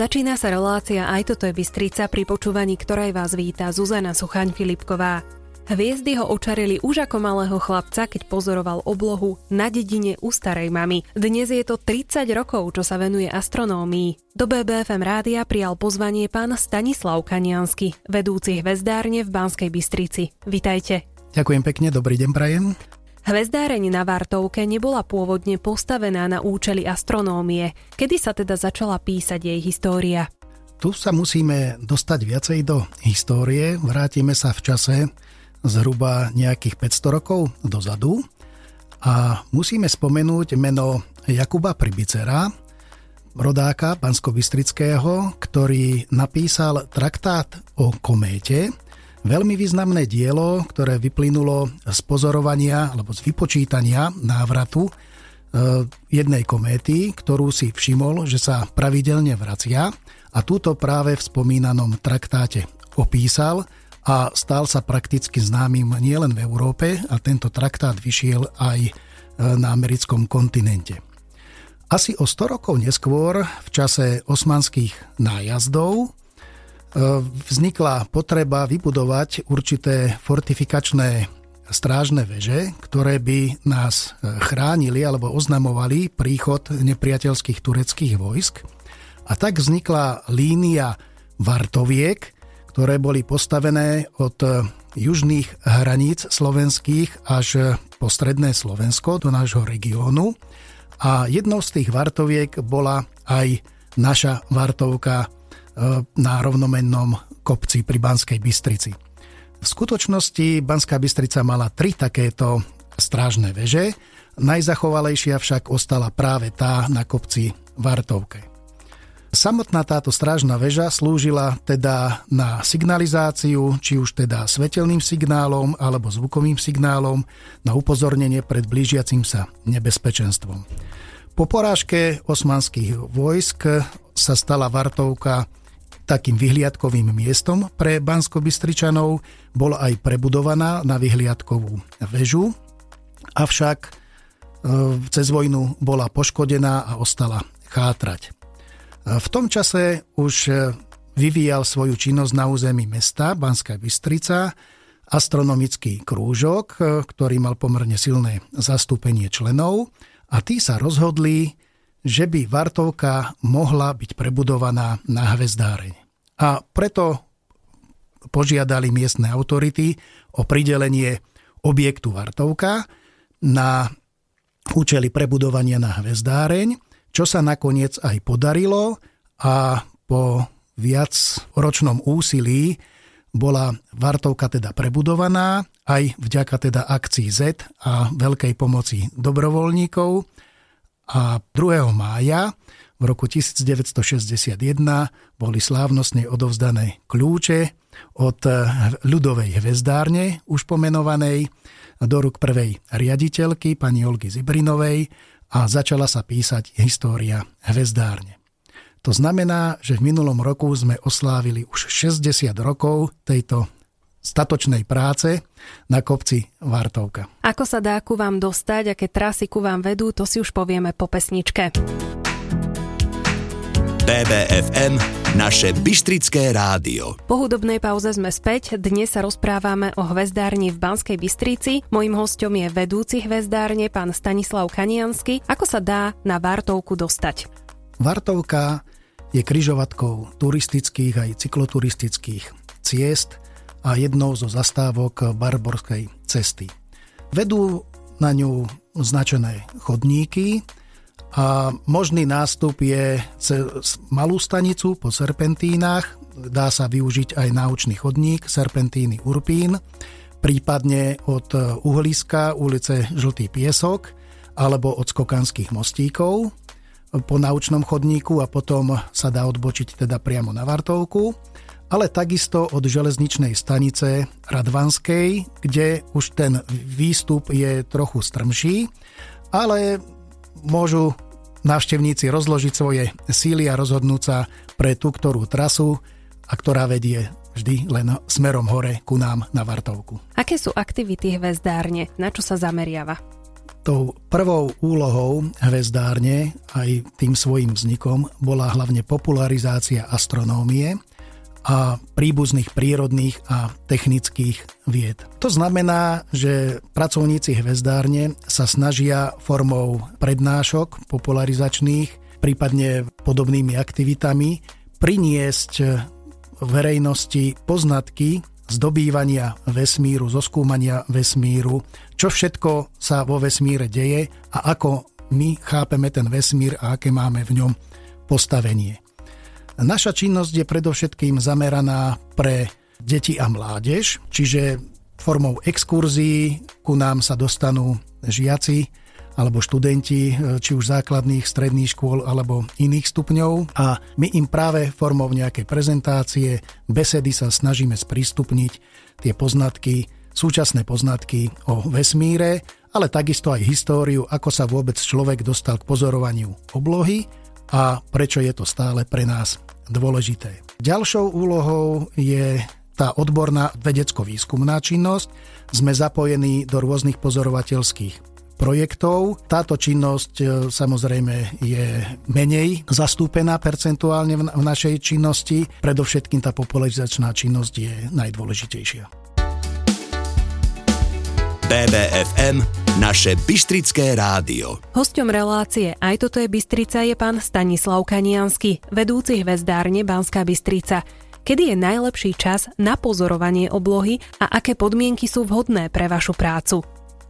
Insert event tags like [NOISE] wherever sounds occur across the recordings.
Začína sa relácia Aj toto je Bystrica, pri počúvaní ktorej vás víta Zuzana Suchaň-Filipková. Hviezdy ho očarili už ako malého chlapca, keď pozoroval oblohu na dedine u starej mamy. Dnes je to 30 rokov, čo sa venuje astronómii. Do BBFM rádia prijal pozvanie pán Stanislav Kaniansky, vedúci hvezdárne v Banskej Bystrici. Vitajte. Ďakujem pekne, dobrý deň prajem. Hvezdáreň na Vartovke nebola pôvodne postavená na účely astronómie. Kedy sa teda začala písať jej história? Tu sa musíme dostať viacej do histórie. Vrátime sa v čase zhruba nejakých 500 rokov dozadu a musíme spomenúť meno Jakuba Pribicera, rodáka Bansko-Bystrického, ktorý napísal traktát o kométe, veľmi významné dielo, ktoré vyplynulo z pozorovania alebo z vypočítania návratu e, jednej kométy, ktorú si všimol, že sa pravidelne vracia a túto práve v spomínanom traktáte opísal a stal sa prakticky známym nielen v Európe a tento traktát vyšiel aj e, na americkom kontinente. Asi o 100 rokov neskôr, v čase osmanských nájazdov, vznikla potreba vybudovať určité fortifikačné strážne veže, ktoré by nás e, chránili alebo oznamovali príchod nepriateľských tureckých vojsk. A tak vznikla línia Vartoviek, ktoré boli postavené od e, južných hraníc slovenských až po stredné Slovensko do nášho regiónu. A jednou z tých vartoviek bola aj naša vartovka e, na rovnomennom kopci pri Banskej Bystrici. V skutočnosti Banská Bystrica mala tri takéto strážne veže, najzachovalejšia však ostala práve tá na kopci Vartovke. Samotná táto strážna väža slúžila teda na signalizáciu, či už teda svetelným signálom alebo zvukovým signálom na upozornenie pred blížiacim sa nebezpečenstvom. Po porážke osmanských vojsk sa stala Vartovka takým vyhliadkovým miestom pre Bansko-Bystričanov, bola aj prebudovaná na vyhliadkovú väžu, avšak e, cez vojnu bola poškodená a ostala chátrať. V tom čase už e, vyvíjal svoju činnosť na území mesta Banská Bystrica astronomický krúžok, e, ktorý mal pomerne silné zastúpenie členov a tí sa rozhodli, že by Vartovka mohla byť prebudovaná na hvezdáreň. A preto požiadali miestne autority o pridelenie objektu Vartovka na účely prebudovania na hvezdáreň čo sa nakoniec aj podarilo a po viac ročnom úsilí bola Vartovka teda prebudovaná aj vďaka teda akcii Z a veľkej pomoci dobrovoľníkov a 2. mája v roku 1961 boli slávnostne odovzdané kľúče od ľudovej hvezdárne, už pomenovanej, do ruk prvej riaditeľky, pani Olgy Zibrinovej a začala sa písať história hvezdárne. To znamená, že v minulom roku sme oslávili už 60 rokov tejto statočnej práce na kopci Vartovka. Ako sa dá ku vám dostať, aké trasy ku vám vedú, to si už povieme po pesničke. BBFM, naše Bystrické rádio. Po hudobnej pauze sme späť. Dnes sa rozprávame o hvezdárni v Banskej Bystrici. Mojím hostom je vedúci hvezdárne, pán Stanislav Kaniansky. Ako sa dá na Vartovku dostať? Vartovka je kryžovatkou turistických aj cykloturistických ciest a jednou zo zastávok Barborskej cesty. Vedú na ňu značené chodníky, a možný nástup je cez malú stanicu po serpentínach, dá sa využiť aj náučný chodník Serpentíny Urpín, prípadne od uhliska ulice Žltý piesok alebo od Skokanských mostíkov. Po naučnom chodníku a potom sa dá odbočiť teda priamo na Vartovku, ale takisto od železničnej stanice Radvanskej, kde už ten výstup je trochu strmší, ale môžu návštevníci rozložiť svoje síly a rozhodnúť sa pre tú ktorú trasu a ktorá vedie vždy len smerom hore ku nám na Vartovku. Aké sú aktivity hvezdárne? Na čo sa zameriava? tou prvou úlohou hvezdárne aj tým svojim vznikom bola hlavne popularizácia astronómie a príbuzných prírodných a technických vied. To znamená, že pracovníci hvezdárne sa snažia formou prednášok popularizačných, prípadne podobnými aktivitami priniesť verejnosti poznatky z dobývania vesmíru, zo vesmíru, čo všetko sa vo vesmíre deje a ako my chápeme ten vesmír a aké máme v ňom postavenie. Naša činnosť je predovšetkým zameraná pre deti a mládež, čiže formou exkurzií ku nám sa dostanú žiaci alebo študenti, e, či už základných, stredných škôl alebo iných stupňov. A my im práve formou nejakej prezentácie, besedy sa snažíme sprístupniť tie poznatky, súčasné poznatky o vesmíre, ale takisto aj históriu, ako sa vôbec človek dostal k pozorovaniu oblohy a prečo je to stále pre nás dôležité. Ďalšou úlohou je tá odborná vedecko-výskumná činnosť. Sme zapojení do rôznych pozorovateľských projektov. Táto činnosť e, samozrejme je menej zastúpená percentuálne v našej činnosti. Predovšetkým tá popularizačná činnosť je najdôležitejšia. BBFM, naše Bystrické rádio. Hosťom relácie Aj toto je Bystrica je pán Stanislav Kaniansky, vedúci hvezdárne Banská Bystrica. Kedy je najlepší čas na pozorovanie oblohy a aké podmienky sú vhodné pre vašu prácu?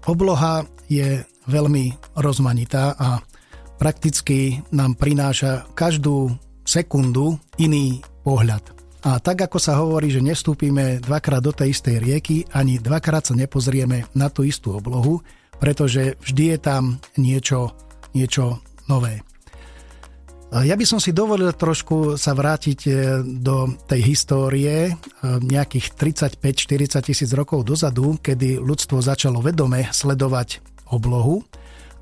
Obloha je veľmi rozmanitá a prakticky nám prináša každú sekundu iný pohľad. A tak ako sa hovorí, že nestúpime dvakrát do tej istej rieky, ani dvakrát sa nepozrieme na tú istú oblohu, pretože vždy je tam niečo, niečo nové. Ja by som si dovolil trošku sa vrátiť e, do tej histórie e, nejakých 35-40 tisíc rokov dozadu, kedy ľudstvo začalo vedome sledovať oblohu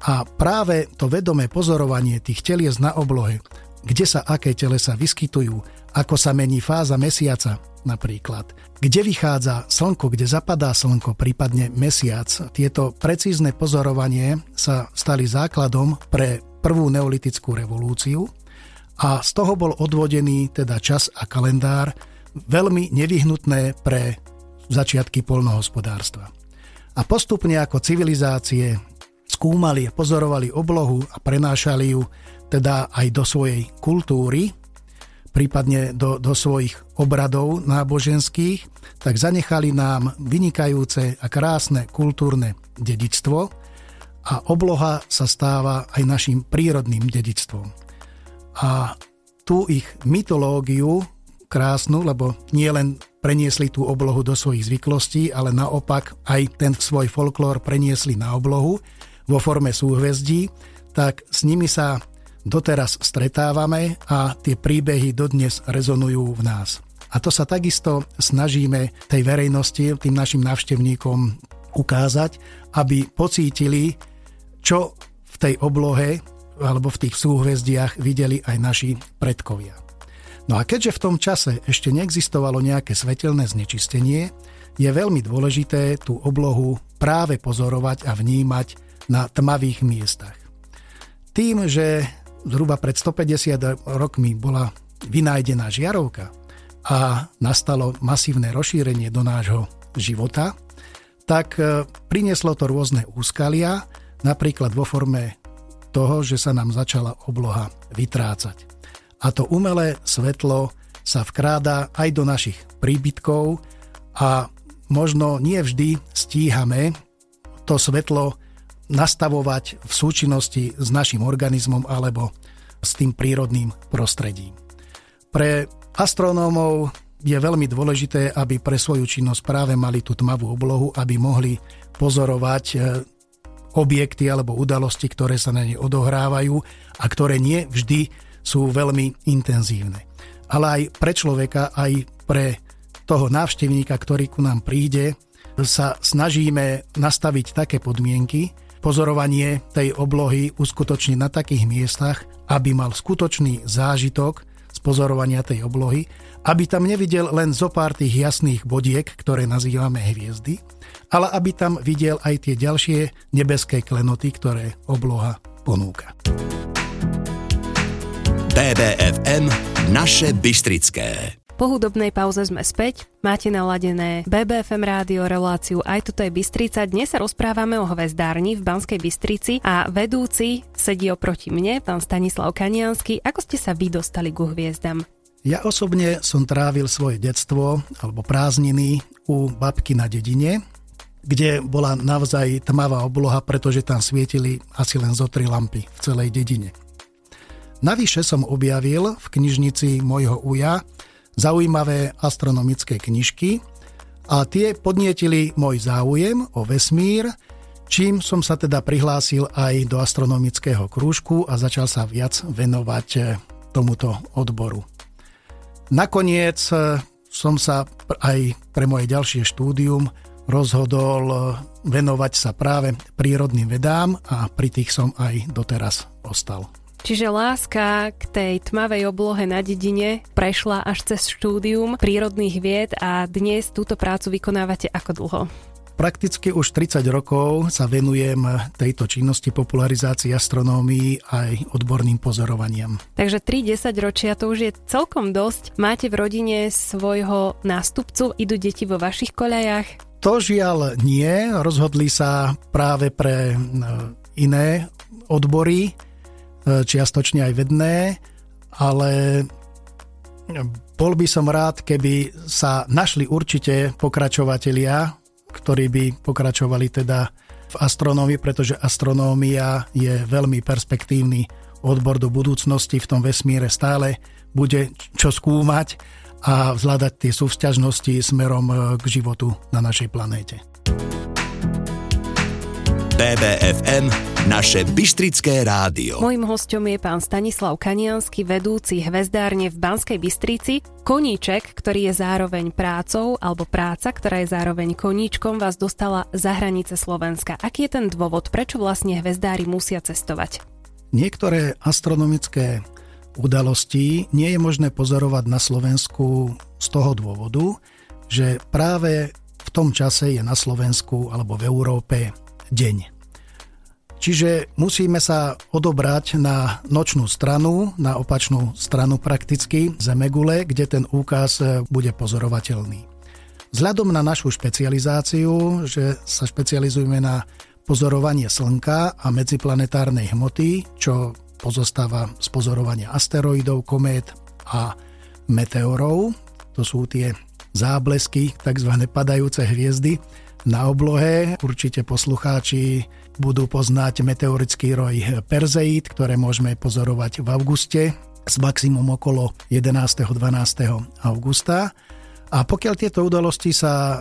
a práve to vedomé pozorovanie tých telies na oblohe, kde sa aké telesa vyskytujú, ako sa mení fáza mesiaca napríklad, kde vychádza slnko, kde zapadá slnko, prípadne mesiac. Tieto precízne pozorovanie sa stali základom pre prvú neolitickú revolúciu a z toho bol odvodený teda čas a kalendár veľmi nevyhnutné pre začiatky polnohospodárstva. A postupne ako civilizácie skúmali a pozorovali oblohu a prenášali ju teda aj do svojej kultúry, prípadne do, do svojich obradov náboženských, tak zanechali nám vynikajúce a krásne kultúrne dedičstvo a obloha sa stáva aj našim prírodným dedičstvom. A tú ich mytológiu krásnu, lebo nie len preniesli tú oblohu do svojich zvyklostí, ale naopak aj ten svoj folklór preniesli na oblohu vo forme súhvezdí, tak s nimi sa doteraz stretávame a tie príbehy dodnes rezonujú v nás. A to sa takisto snažíme tej verejnosti, tým našim návštevníkom ukázať, aby pocítili, čo v tej oblohe alebo v tých súhvezdiach videli aj naši predkovia. No a keďže v tom čase ešte neexistovalo nejaké svetelné znečistenie, je veľmi dôležité tú oblohu práve pozorovať a vnímať na tmavých miestach. Tým, že zhruba pred 150 rokmi bola vynájdená žiarovka a nastalo masívne rozšírenie do nášho života, tak e, prinieslo to rôzne úskalia, napríklad vo forme toho, že sa nám začala obloha vytrácať. A to umelé svetlo sa vkráda aj do našich príbytkov a možno nie vždy stíhame to svetlo nastavovať v súčinnosti s našim organizmom alebo s tým prírodným prostredím. Pre astronómov je veľmi dôležité, aby pre svoju činnosť práve mali tú tmavú oblohu, aby mohli pozorovať objekty alebo udalosti, ktoré sa na nej odohrávajú a ktoré nie vždy sú veľmi intenzívne. Ale aj pre človeka, aj pre toho návštevníka, ktorý ku nám príde, sa snažíme nastaviť také podmienky, pozorovanie tej oblohy uskutočniť na takých miestach, aby mal skutočný zážitok z pozorovania tej oblohy aby tam nevidel len zo pár tých jasných bodiek, ktoré nazývame hviezdy, ale aby tam videl aj tie ďalšie nebeské klenoty, ktoré obloha ponúka. BBFM Naše Bystrické. Po hudobnej pauze sme späť. Máte naladené BBFM rádio reláciu Aj toto je Bystrica. Dnes sa rozprávame o hvezdárni v Banskej Bystrici a vedúci sedí oproti mne, pán Stanislav Kaniansky. Ako ste sa vy dostali ku hviezdam? Ja osobne som trávil svoje detstvo alebo prázdniny u babky na dedine, kde bola naozaj tmavá obloha, pretože tam svietili asi len zo tri lampy v celej dedine. Navyše som objavil v knižnici môjho uja zaujímavé astronomické knižky a tie podnietili môj záujem o vesmír, čím som sa teda prihlásil aj do astronomického krúžku a začal sa viac venovať eh, tomuto odboru. Nakoniec eh, som sa aj pre moje ďalšie štúdium rozhodol eh, venovať sa práve prírodným vedám a pri tých som aj doteraz ostal. Čiže láska k tej tmavej oblohe na dedine prešla až cez štúdium prírodných vied a dnes túto prácu vykonávate ako dlho? Prakticky už 30 rokov sa venujem tejto činnosti popularizácii astronómii aj odborným pozorovaniam. Takže 3-10 ročia to už je celkom dosť. Máte v rodine svojho nástupcu? Idú deti vo vašich koľajach? To žiaľ nie. Rozhodli sa práve pre iné odbory E, čiastočne aj vedné, ale bol by som rád, keby sa našli určite pokračovatelia, ktorí by pokračovali teda v astronómii, pretože astronómia je veľmi perspektívny odbor do budúcnosti v tom vesmíre stále bude čo skúmať a vzhľadať tie súvzťažnosti smerom e, k životu na našej planéte. BBFM naše Bystrické rádio. Mojím hostom je pán Stanislav Kaniansky, vedúci hvezdárne v Banskej Bystrici. Koníček, ktorý je zároveň prácou, alebo práca, ktorá je zároveň koníčkom, vás dostala za hranice Slovenska. Aký je ten dôvod, prečo vlastne hvezdári musia cestovať? Niektoré astronomické udalosti nie je možné pozorovať na Slovensku z toho dôvodu, že práve v tom čase je na Slovensku alebo v Európe deň. Čiže musíme sa odobrať na nočnú stranu, na opačnú stranu prakticky Zemegule, kde ten úkaz e, bude pozorovateľný. Vzhľadom na našu špecializáciu, že sa špecializujeme na pozorovanie Slnka a medziplanetárnej hmoty, čo pozostáva z pozorovania asteroidov, komét a meteorov, to sú tie záblesky, tzv. padajúce hviezdy, na oblohe. Určite poslucháči budú poznať meteorický roj Perzeid, ktoré môžeme pozorovať v auguste s maximum okolo 11. 12. augusta. A pokiaľ tieto udalosti sa e,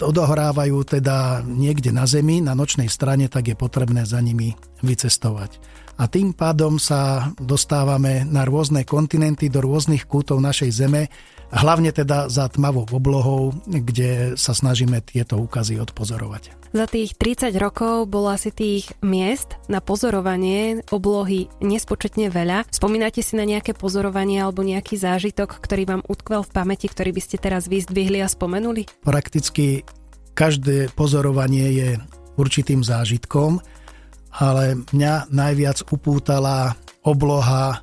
odohrávajú teda niekde na Zemi, na nočnej strane, tak je potrebné za nimi vycestovať. A tým pádom sa dostávame na rôzne kontinenty, do rôznych kútov našej Zeme, hlavne teda za tmavou oblohou, kde sa snažíme tieto úkazy odpozorovať. Za tých 30 rokov bolo asi tých miest na pozorovanie oblohy nespočetne veľa. Spomínate si na nejaké pozorovanie alebo nejaký zážitok, ktorý vám utkvel v pamäti, ktorý by ste teraz vyzdvihli a spomenuli? Prakticky každé pozorovanie je určitým zážitkom, ale mňa najviac upútala obloha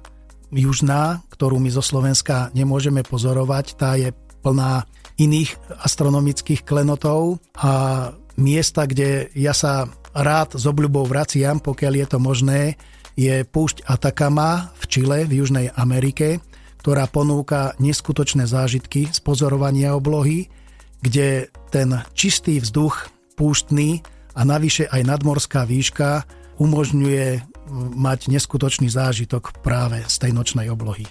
južná, ktorú my zo Slovenska nemôžeme pozorovať. Tá je plná iných astronomických klenotov a miesta, kde ja sa rád s obľubou vraciam, pokiaľ je to možné, je púšť Atacama v Čile, v Južnej Amerike, ktorá ponúka neskutočné zážitky z pozorovania oblohy, kde ten čistý vzduch púštny a navyše aj nadmorská výška umožňuje mať neskutočný zážitok práve z tej nočnej oblohy.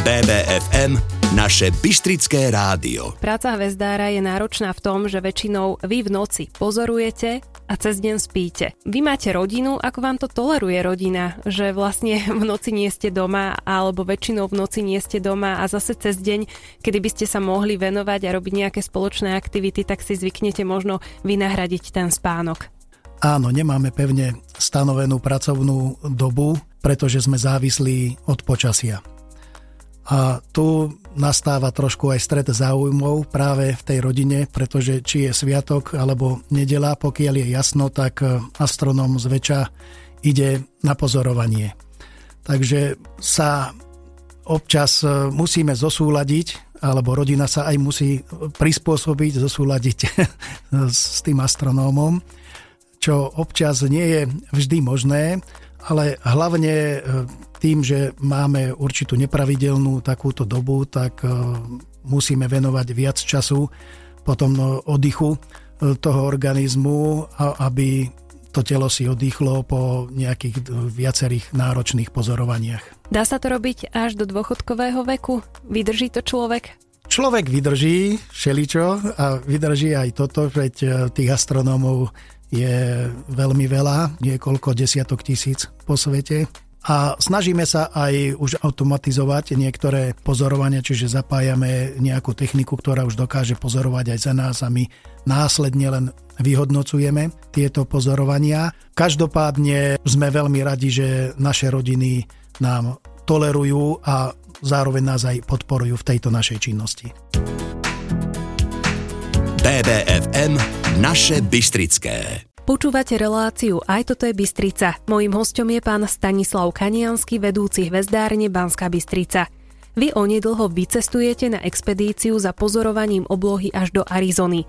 BBFM naše Bystrické rádio. Práca hvezdára je náročná v tom, že väčšinou vy v noci pozorujete a cez deň spíte. Vy máte rodinu, ako vám to toleruje rodina, že vlastne [LAUGHS] v noci nie ste doma alebo väčšinou v noci nie ste doma a zase cez deň, kedy by ste sa mohli venovať a robiť nejaké spoločné aktivity, tak si zvyknete možno vynahradiť ten spánok. Áno, nemáme pevne stanovenú pracovnú dobu, pretože sme závislí od počasia. A tu nastáva trošku aj stret záujmov práve v tej rodine, pretože či je sviatok alebo nedela, pokiaľ je jasno, tak e, astronom zväčša ide na pozorovanie. Takže sa občas e, musíme zosúľadiť, alebo rodina sa aj musí prispôsobiť, zosúľadiť [LAUGHS] s tým astronómom, čo občas nie je vždy možné, ale hlavne e, tým, že máme určitú nepravidelnú takúto dobu, tak e, musíme venovať viac času potom e, oddychu toho organizmu, aby to telo si oddychlo po nejakých viacerých náročných pozorovaniach. Dá sa to robiť až do dôchodkového veku? Vydrží to človek? Človek vydrží všeličo a vydrží aj toto, veď tých astronómov je veľmi veľa, niekoľko desiatok tisíc po svete. A snažíme sa aj už automatizovať niektoré pozorovania, čiže zapájame nejakú techniku, ktorá už dokáže pozorovať aj za nás a my následne len vyhodnocujeme tieto pozorovania. Každopádne sme veľmi radi, že naše rodiny nám tolerujú a zároveň nás aj podporujú v tejto našej činnosti. BBFM Naše Bystrické. Počúvate reláciu Aj toto je Bystrica. Mojím hostom je pán Stanislav Kaniansky, vedúci hvezdárne Banská Bystrica. Vy onedlho vycestujete na expedíciu za pozorovaním oblohy až do Arizony.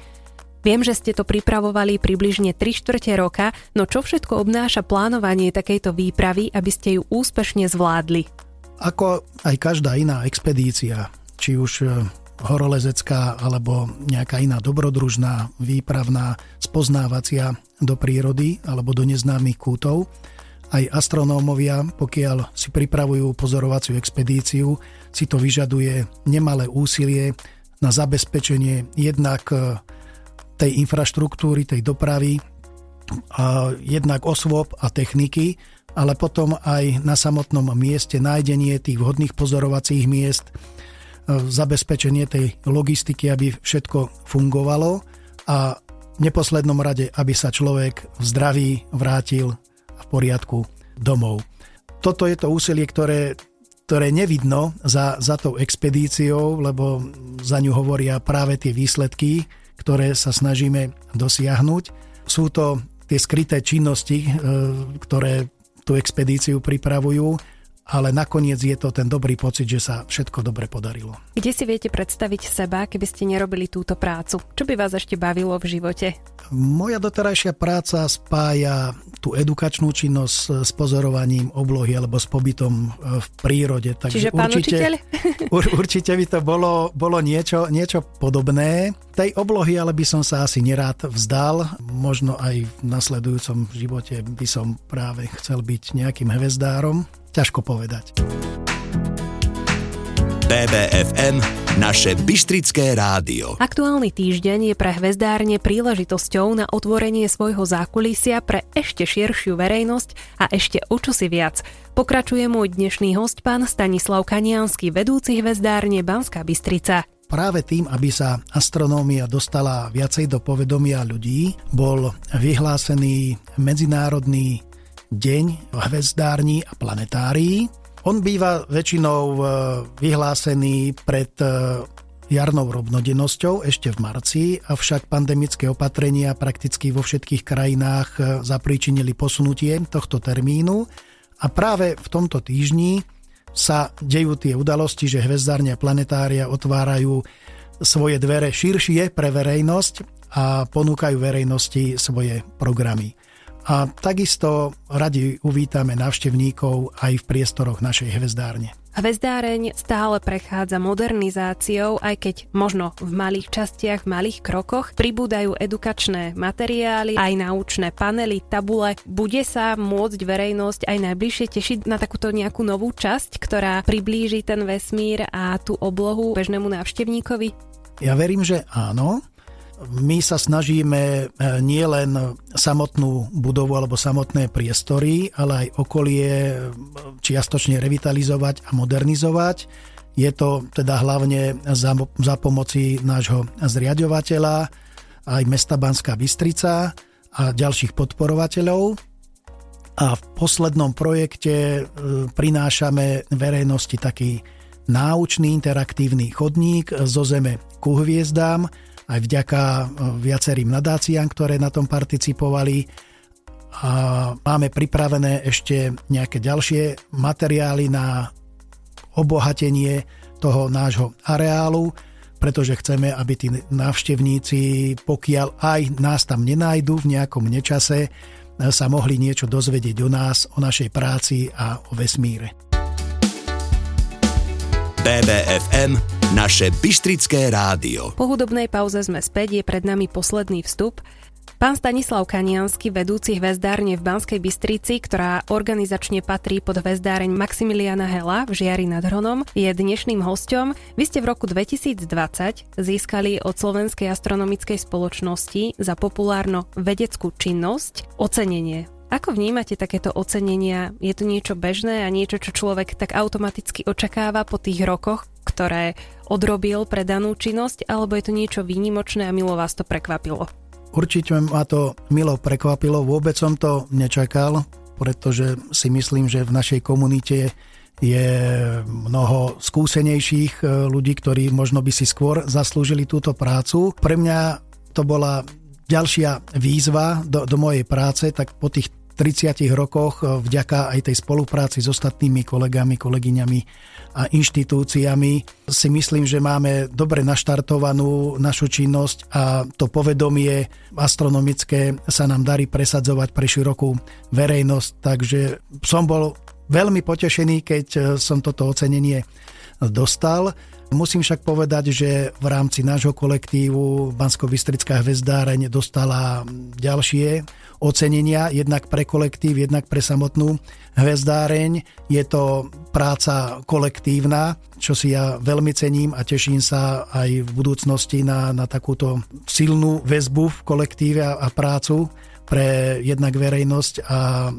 Viem, že ste to pripravovali približne 3 štvrte roka, no čo všetko obnáša plánovanie takejto výpravy, aby ste ju úspešne zvládli? Ako aj každá iná expedícia, či už horolezecká alebo nejaká iná dobrodružná, výpravná, spoznávacia do prírody alebo do neznámych kútov. Aj astronómovia, pokiaľ si pripravujú pozorovaciu expedíciu, si to vyžaduje nemalé úsilie na zabezpečenie jednak e, tej infraštruktúry, tej dopravy, a jednak osôb a techniky, ale potom aj na samotnom mieste nájdenie tých vhodných pozorovacích miest, zabezpečenie tej logistiky, aby všetko fungovalo a v neposlednom rade, aby sa človek v zdraví vrátil v poriadku domov. Toto je to úsilie, ktoré, ktoré nevidno za, za tou expedíciou, lebo za ňu hovoria práve tie výsledky, ktoré sa snažíme dosiahnuť. Sú to tie skryté činnosti, e, ktoré tú expedíciu pripravujú ale nakoniec je to ten dobrý pocit, že sa všetko dobre podarilo. Kde si viete predstaviť seba, keby ste nerobili túto prácu? Čo by vás ešte bavilo v živote? Moja doterajšia práca spája tú edukačnú činnosť s pozorovaním oblohy alebo s pobytom e, v prírode. Takže Čiže pán určite, učiteľ? [LAUGHS] určite by to bolo, bolo niečo, niečo podobné. Tej oblohy ale by som sa asi nerád vzdal. Možno aj v nasledujúcom živote by som práve chcel byť nejakým hvezdárom. Ťažko povedať. BBFM, naše Bystrické rádio. Aktuálny týždeň je pre hvezdárne príležitosťou na otvorenie svojho zákulisia pre ešte širšiu verejnosť a ešte o čosi viac. Pokračuje môj dnešný host, pán Stanislav Kaniansky, vedúci hvezdárne Banská Bystrica. Práve tým, aby sa astronómia dostala viacej do povedomia ľudí, bol vyhlásený Medzinárodný deň hvezdární a planetárií, on býva väčšinou e, vyhlásený pred e, jarnou rovnodennosťou ešte v marci, avšak pandemické opatrenia prakticky vo všetkých krajinách e, zapríčinili posunutie tohto termínu a práve v tomto týždni sa dejú tie udalosti, že hvezdárne planetária otvárajú svoje dvere širšie pre verejnosť a ponúkajú verejnosti svoje programy. A takisto radi uvítame návštevníkov aj v priestoroch našej hvezdárne. Hvezdáreň stále prechádza modernizáciou, aj keď možno v malých častiach, v malých krokoch pribúdajú edukačné materiály, aj naučné panely, tabule. Bude sa môcť verejnosť aj najbližšie tešiť na takúto nejakú novú časť, ktorá priblíži ten vesmír a tú oblohu bežnému návštevníkovi? Ja verím, že áno my sa snažíme e, nielen samotnú budovu alebo samotné priestory, ale aj okolie e, čiastočne revitalizovať a modernizovať. Je to teda hlavne za, za pomoci nášho zriadovateľa, aj mesta Banská Bystrica a ďalších podporovateľov. A v poslednom projekte e, prinášame verejnosti taký náučný interaktívny chodník zo Zeme ku hviezdám, aj vďaka viacerým nadáciám, ktoré na tom participovali. A máme pripravené ešte nejaké ďalšie materiály na obohatenie toho nášho areálu, pretože chceme, aby tí návštevníci, pokiaľ aj nás tam nenájdu v nejakom nečase, sa mohli niečo dozvedieť o nás, o našej práci a o vesmíre. BBFM, naše Bystrické rádio. Po hudobnej pauze sme späť, je pred nami posledný vstup. Pán Stanislav Kaniansky, vedúci hvezdárne v Banskej Bystrici, ktorá organizačne patrí pod hvezdáreň Maximiliana Hela v Žiari nad Hronom, je dnešným hostom. Vy ste v roku 2020 získali od Slovenskej astronomickej spoločnosti za populárno vedeckú činnosť ocenenie. Ako vnímate takéto ocenenia? Je to niečo bežné a niečo, čo človek tak automaticky očakáva po tých rokoch, ktoré odrobil pre danú činnosť, alebo je to niečo výnimočné a milo vás to prekvapilo? Určite ma to milo prekvapilo, vôbec som to nečakal, pretože si myslím, že v našej komunite je mnoho skúsenejších e, ľudí, ktorí možno by si skôr zaslúžili túto prácu. Pre mňa to bola ďalšia výzva do, do mojej práce, tak po tých 30 rokoch e, vďaka aj tej spolupráci s ostatnými kolegami, kolegyňami a inštitúciami si myslím, že máme dobre naštartovanú našu činnosť a to povedomie astronomické sa nám darí presadzovať pre širokú verejnosť, takže som bol veľmi potešený, keď e, som toto ocenenie dostal. Musím však povedať, že v rámci nášho kolektívu Bansko-Bystrická hvezdáreň dostala ďalšie ocenenia, jednak pre kolektív, jednak pre samotnú hvezdáreň. Je to práca kolektívna, čo si ja veľmi cením a teším sa aj v budúcnosti na, na takúto silnú väzbu v kolektíve a, a prácu pre jednak verejnosť a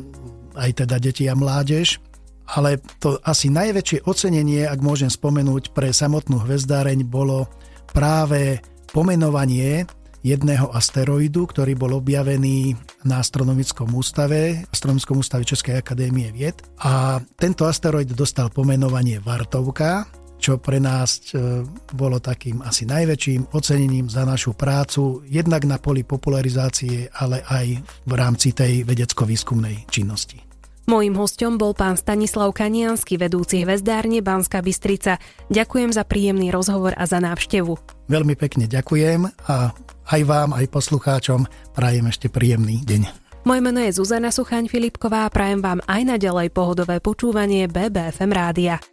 aj teda deti a mládež ale to asi najväčšie ocenenie, ak môžem spomenúť pre samotnú hvezdáreň, bolo práve pomenovanie jedného asteroidu, ktorý bol objavený na Astronomickom ústave, Astronomickom ústave Českej akadémie vied. A tento asteroid dostal pomenovanie Vartovka, čo pre nás e, bolo takým asi najväčším ocenením za našu prácu, jednak na poli popularizácie, ale aj v rámci tej vedecko-výskumnej činnosti. Mojím hostom bol pán Stanislav Kaniansky, vedúci hvezdárne Banská Bystrica. Ďakujem za príjemný rozhovor a za návštevu. Veľmi pekne ďakujem a aj vám, aj poslucháčom prajem ešte príjemný deň. Moje meno je Zuzana Suchaň Filipková a prajem vám aj naďalej pohodové počúvanie BBFM rádia.